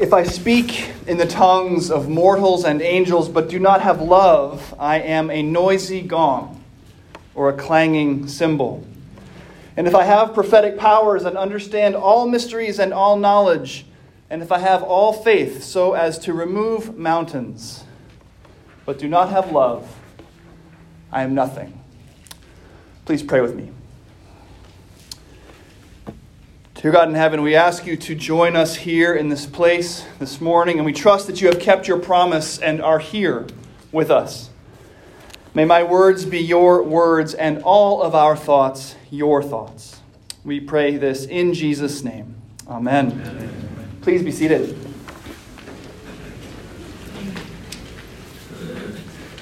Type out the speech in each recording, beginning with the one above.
If I speak in the tongues of mortals and angels, but do not have love, I am a noisy gong or a clanging cymbal. And if I have prophetic powers and understand all mysteries and all knowledge, and if I have all faith so as to remove mountains, but do not have love, I am nothing. Please pray with me. Dear God in heaven, we ask you to join us here in this place this morning, and we trust that you have kept your promise and are here with us. May my words be your words and all of our thoughts your thoughts. We pray this in Jesus' name. Amen. Amen. Please be seated.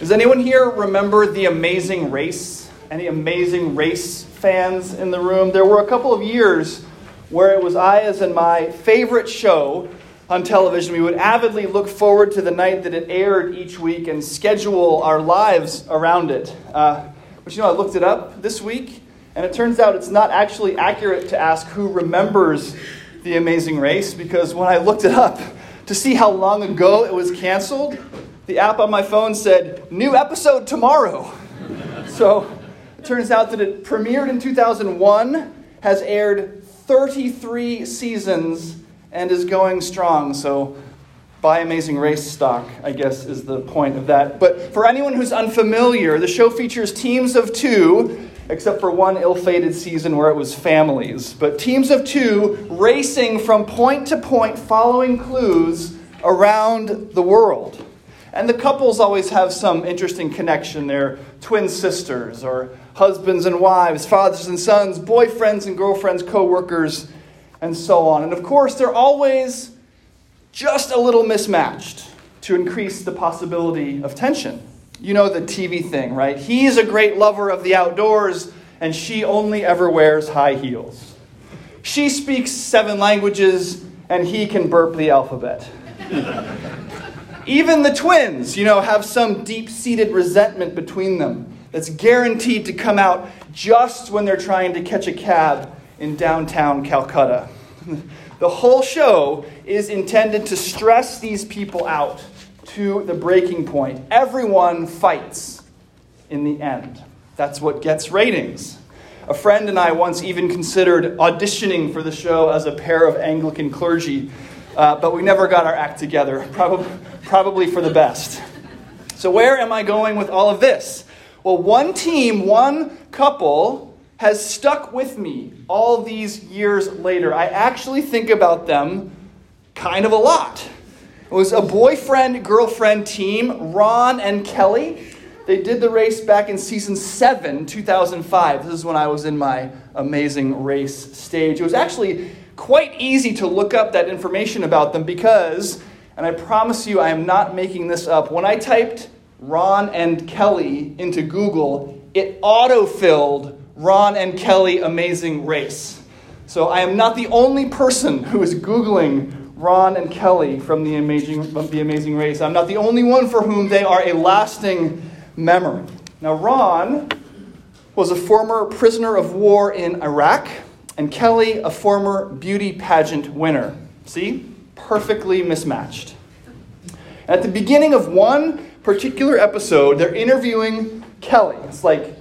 Does anyone here remember the amazing race? Any amazing race fans in the room? There were a couple of years where it was Aya's and my favorite show on television. We would avidly look forward to the night that it aired each week and schedule our lives around it. Uh, but you know, I looked it up this week, and it turns out it's not actually accurate to ask who remembers The Amazing Race, because when I looked it up to see how long ago it was canceled, the app on my phone said, New episode tomorrow. so it turns out that it premiered in 2001, has aired 33 seasons and is going strong. So, buy Amazing Race stock, I guess, is the point of that. But for anyone who's unfamiliar, the show features teams of two, except for one ill fated season where it was families. But teams of two racing from point to point, following clues around the world. And the couples always have some interesting connection. They're twin sisters, or husbands and wives, fathers and sons, boyfriends and girlfriends, co workers, and so on. And of course, they're always just a little mismatched to increase the possibility of tension. You know the TV thing, right? He's a great lover of the outdoors, and she only ever wears high heels. She speaks seven languages, and he can burp the alphabet. Even the twins, you know, have some deep seated resentment between them that's guaranteed to come out just when they're trying to catch a cab in downtown Calcutta. the whole show is intended to stress these people out to the breaking point. Everyone fights in the end. That's what gets ratings. A friend and I once even considered auditioning for the show as a pair of Anglican clergy, uh, but we never got our act together, probably, probably for the best. So, where am I going with all of this? Well, one team, one couple has stuck with me all these years later. I actually think about them kind of a lot. It was a boyfriend girlfriend team, Ron and Kelly. They did the race back in season 7, 2005. This is when I was in my amazing race stage. It was actually quite easy to look up that information about them because, and I promise you I am not making this up, when I typed Ron and Kelly into Google, it autofilled Ron and Kelly Amazing Race. So I am not the only person who is Googling Ron and Kelly from the Amazing, the Amazing Race. I'm not the only one for whom they are a lasting memory. Now, Ron was a former prisoner of war in Iraq, and Kelly, a former beauty pageant winner. See? Perfectly mismatched. At the beginning of one particular episode, they're interviewing Kelly. It's like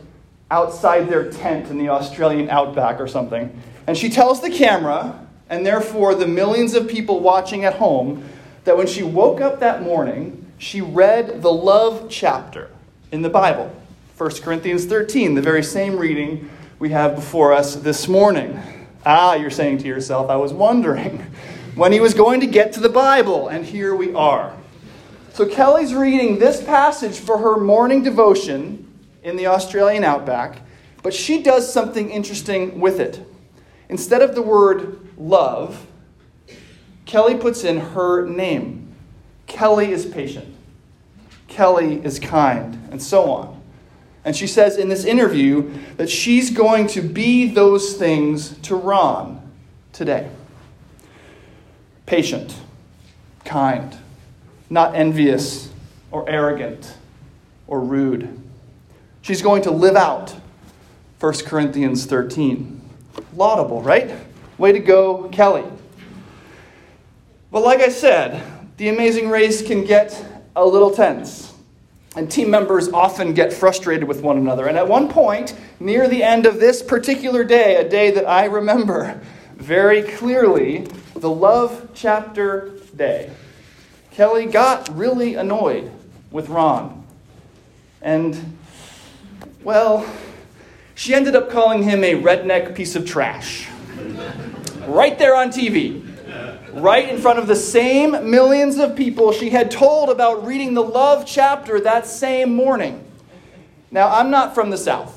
outside their tent in the Australian outback or something. And she tells the camera, and therefore the millions of people watching at home, that when she woke up that morning, she read the love chapter in the Bible. 1 Corinthians 13, the very same reading we have before us this morning. Ah, you're saying to yourself, I was wondering when he was going to get to the Bible, and here we are. So Kelly's reading this passage for her morning devotion in the Australian outback, but she does something interesting with it. Instead of the word love, Kelly puts in her name. Kelly is patient. Kelly is kind, and so on. And she says in this interview that she's going to be those things to Ron today patient, kind, not envious or arrogant or rude. She's going to live out 1 Corinthians 13. Laudable, right? Way to go, Kelly. But like I said, the amazing race can get a little tense. And team members often get frustrated with one another. And at one point, near the end of this particular day, a day that I remember very clearly, the love chapter day, Kelly got really annoyed with Ron. And, well, she ended up calling him a redneck piece of trash. right there on TV right in front of the same millions of people she had told about reading the love chapter that same morning. Now, I'm not from the South.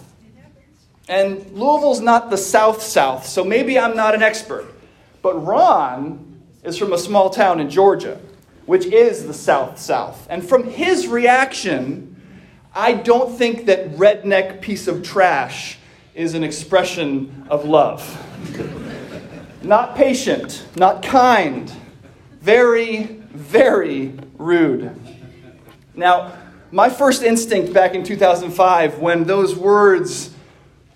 And Louisville's not the South South, so maybe I'm not an expert. But Ron is from a small town in Georgia, which is the South South. And from his reaction, I don't think that redneck piece of trash is an expression of love not patient, not kind, very, very rude. Now, my first instinct back in 2005 when those words,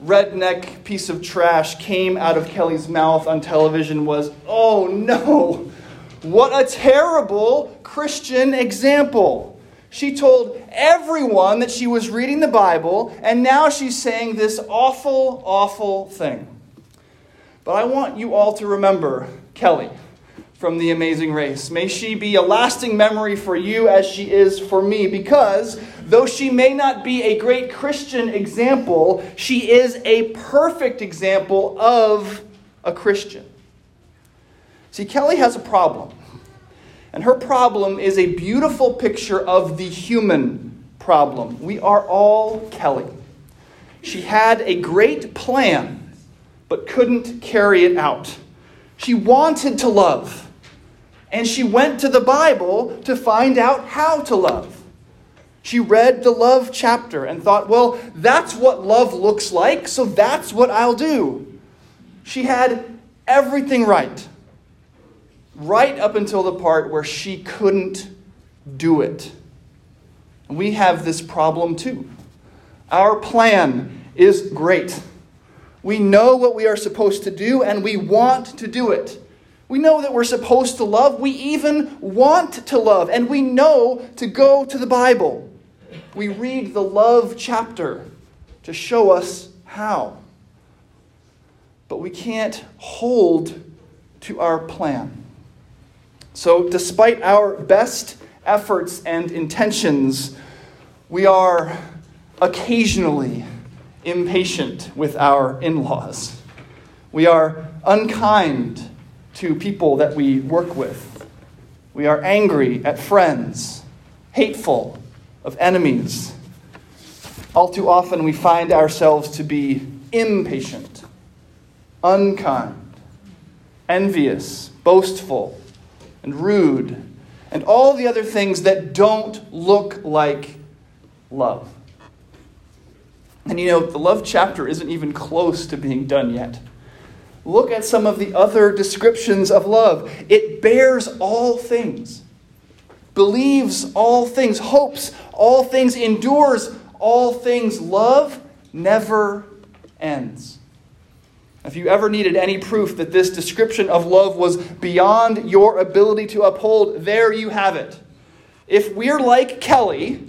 redneck piece of trash, came out of Kelly's mouth on television was, oh no, what a terrible Christian example. She told everyone that she was reading the Bible, and now she's saying this awful, awful thing. But I want you all to remember Kelly from The Amazing Race. May she be a lasting memory for you as she is for me, because though she may not be a great Christian example, she is a perfect example of a Christian. See, Kelly has a problem. And her problem is a beautiful picture of the human problem. We are all Kelly. She had a great plan but couldn't carry it out. She wanted to love, and she went to the Bible to find out how to love. She read the love chapter and thought, well, that's what love looks like, so that's what I'll do. She had everything right, right up until the part where she couldn't do it. We have this problem too. Our plan is great. We know what we are supposed to do, and we want to do it. We know that we're supposed to love. We even want to love, and we know to go to the Bible. We read the love chapter to show us how. But we can't hold to our plan. So, despite our best efforts and intentions, we are occasionally impatient with our in laws. We are unkind to people that we work with. We are angry at friends, hateful of enemies. All too often, we find ourselves to be impatient, unkind, envious, boastful, and rude, and all the other things that don't look like love. And you know, the love chapter isn't even close to being done yet. Look at some of the other descriptions of love. It bears all things, believes all things, hopes all things, endures all things. Love never ends. If you ever needed any proof that this description of love was beyond your ability to uphold, there you have it. If we're like Kelly,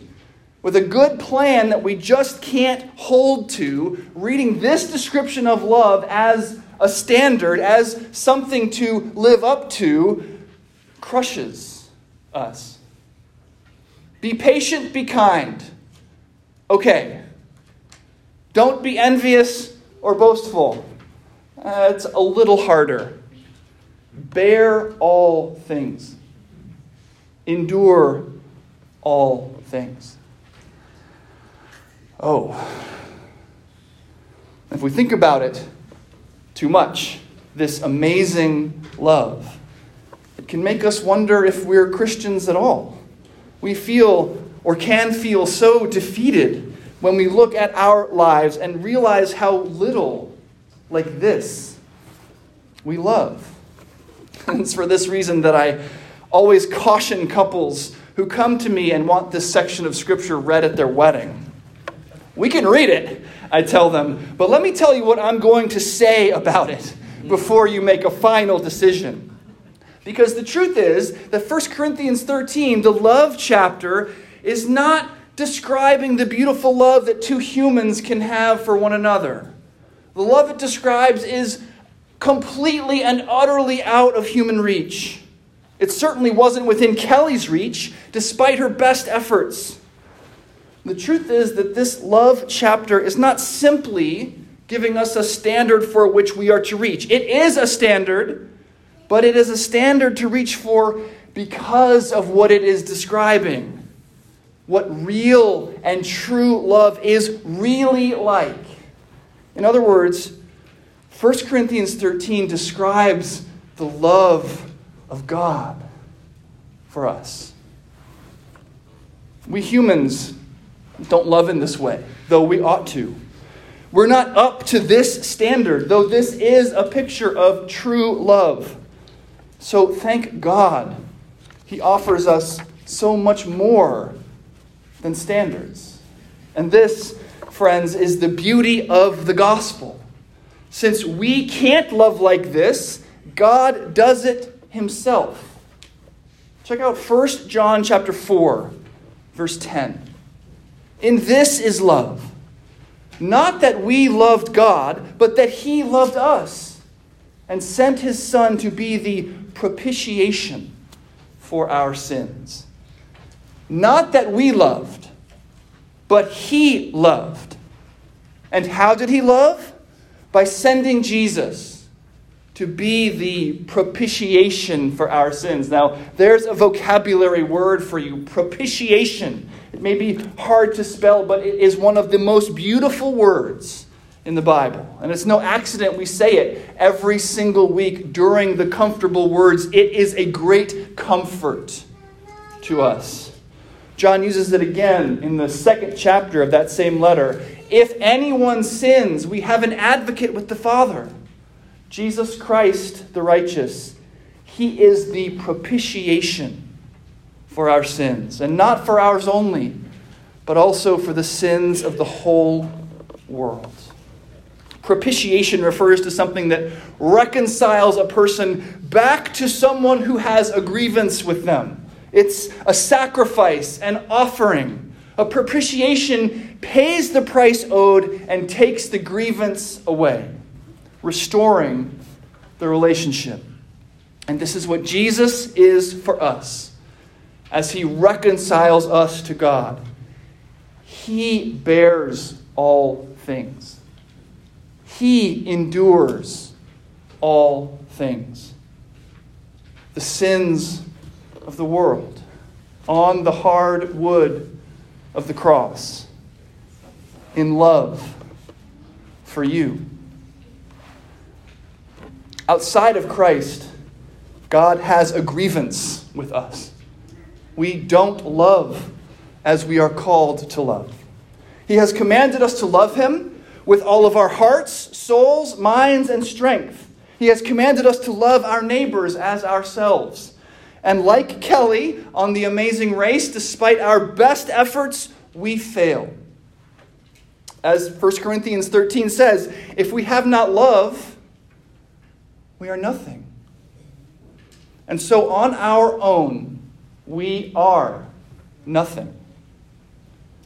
with a good plan that we just can't hold to, reading this description of love as a standard, as something to live up to, crushes us. Be patient, be kind. Okay. Don't be envious or boastful. Uh, it's a little harder. Bear all things, endure all things. Oh, if we think about it too much, this amazing love, it can make us wonder if we're Christians at all. We feel or can feel so defeated when we look at our lives and realize how little like this we love. And it's for this reason that I always caution couples who come to me and want this section of Scripture read at their wedding. We can read it, I tell them, but let me tell you what I'm going to say about it before you make a final decision. Because the truth is that 1 Corinthians 13, the love chapter, is not describing the beautiful love that two humans can have for one another. The love it describes is completely and utterly out of human reach. It certainly wasn't within Kelly's reach, despite her best efforts. The truth is that this love chapter is not simply giving us a standard for which we are to reach. It is a standard, but it is a standard to reach for because of what it is describing. What real and true love is really like. In other words, 1 Corinthians 13 describes the love of God for us. We humans don't love in this way, though we ought to. We're not up to this standard, though this is a picture of true love. So thank God He offers us so much more than standards. And this, friends, is the beauty of the gospel. Since we can't love like this, God does it himself. Check out 1 John chapter 4, verse 10. In this is love. Not that we loved God, but that he loved us and sent his son to be the propitiation for our sins. Not that we loved, but he loved. And how did he love? by sending Jesus to be the propitiation for our sins. Now, there's a vocabulary word for you propitiation. It may be hard to spell, but it is one of the most beautiful words in the Bible. And it's no accident we say it every single week during the comfortable words. It is a great comfort to us. John uses it again in the second chapter of that same letter. If anyone sins, we have an advocate with the Father, Jesus Christ the righteous. He is the propitiation for our sins, and not for ours only, but also for the sins of the whole world. Propitiation refers to something that reconciles a person back to someone who has a grievance with them. It's a sacrifice, an offering. A propitiation pays the price owed and takes the grievance away, restoring the relationship. And this is what Jesus is for us as he reconciles us to God. He bears all things, he endures all things. The sins of the world on the hard wood of the cross in love for you. Outside of Christ, God has a grievance with us. We don't love as we are called to love. He has commanded us to love Him with all of our hearts, souls, minds, and strength. He has commanded us to love our neighbors as ourselves. And like Kelly on the amazing race, despite our best efforts, we fail. As 1 Corinthians 13 says, if we have not love, we are nothing. And so on our own, we are nothing.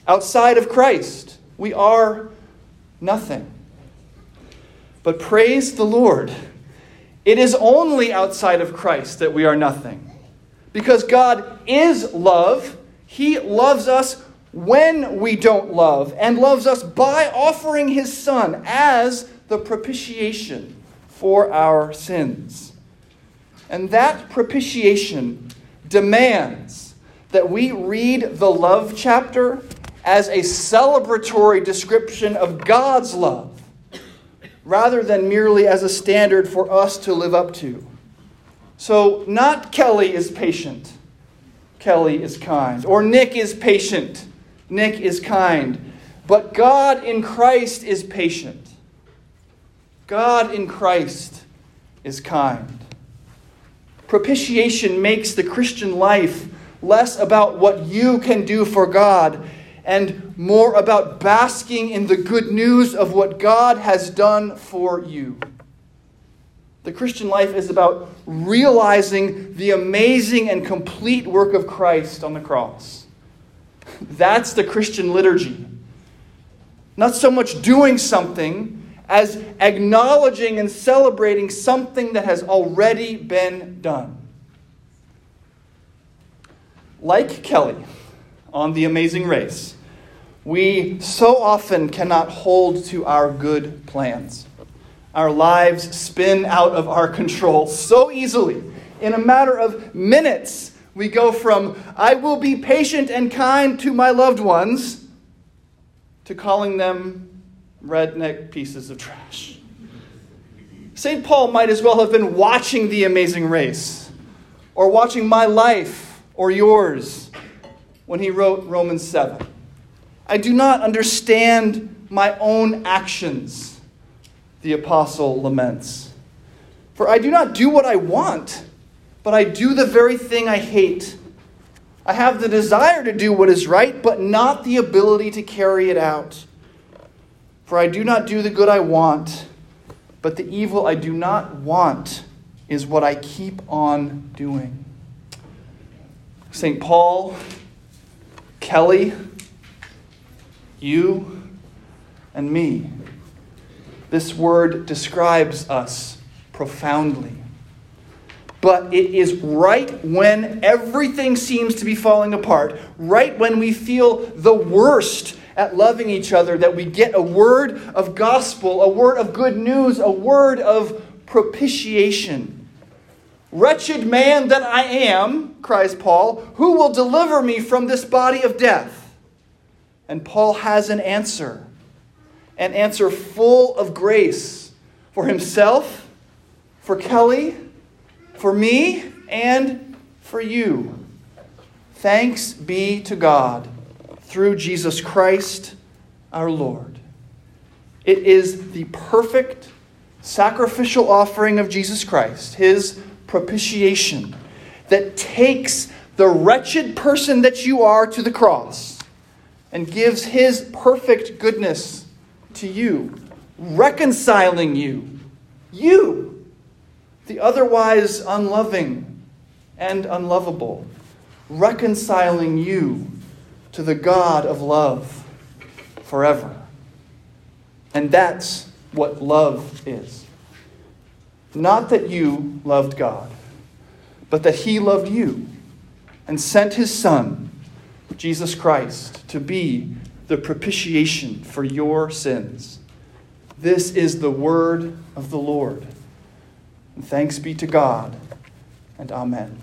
Outside of Christ, we are nothing. But praise the Lord, it is only outside of Christ that we are nothing. Because God is love, He loves us when we don't love, and loves us by offering His Son as the propitiation for our sins. And that propitiation demands that we read the love chapter as a celebratory description of God's love, rather than merely as a standard for us to live up to. So, not Kelly is patient, Kelly is kind. Or Nick is patient, Nick is kind. But God in Christ is patient. God in Christ is kind. Propitiation makes the Christian life less about what you can do for God and more about basking in the good news of what God has done for you. The Christian life is about realizing the amazing and complete work of Christ on the cross. That's the Christian liturgy. Not so much doing something as acknowledging and celebrating something that has already been done. Like Kelly on The Amazing Race, we so often cannot hold to our good plans. Our lives spin out of our control so easily. In a matter of minutes, we go from, I will be patient and kind to my loved ones, to calling them redneck pieces of trash. St. Paul might as well have been watching the amazing race, or watching my life or yours when he wrote Romans 7. I do not understand my own actions, the apostle laments. For I do not do what I want, but I do the very thing I hate. I have the desire to do what is right, but not the ability to carry it out. For I do not do the good I want, but the evil I do not want is what I keep on doing. St. Paul, Kelly, you, and me. This word describes us profoundly. But it is right when everything seems to be falling apart, right when we feel the worst at loving each other, that we get a word of gospel, a word of good news, a word of propitiation. Wretched man that I am, cries Paul, who will deliver me from this body of death? And Paul has an answer, an answer full of grace for himself, for Kelly, for me, and for you. Thanks be to God through Jesus Christ our Lord. It is the perfect sacrificial offering of Jesus Christ, his propitiation, that takes the wretched person that you are to the cross and gives his perfect goodness to you, reconciling you, you, the otherwise unloving and unlovable, reconciling you to the God of love forever. And that's what love is. Not that you loved God, but that He loved you and sent His Son, Jesus Christ, to be the propitiation for your sins. This is the word of the Lord. And thanks be to God, and Amen.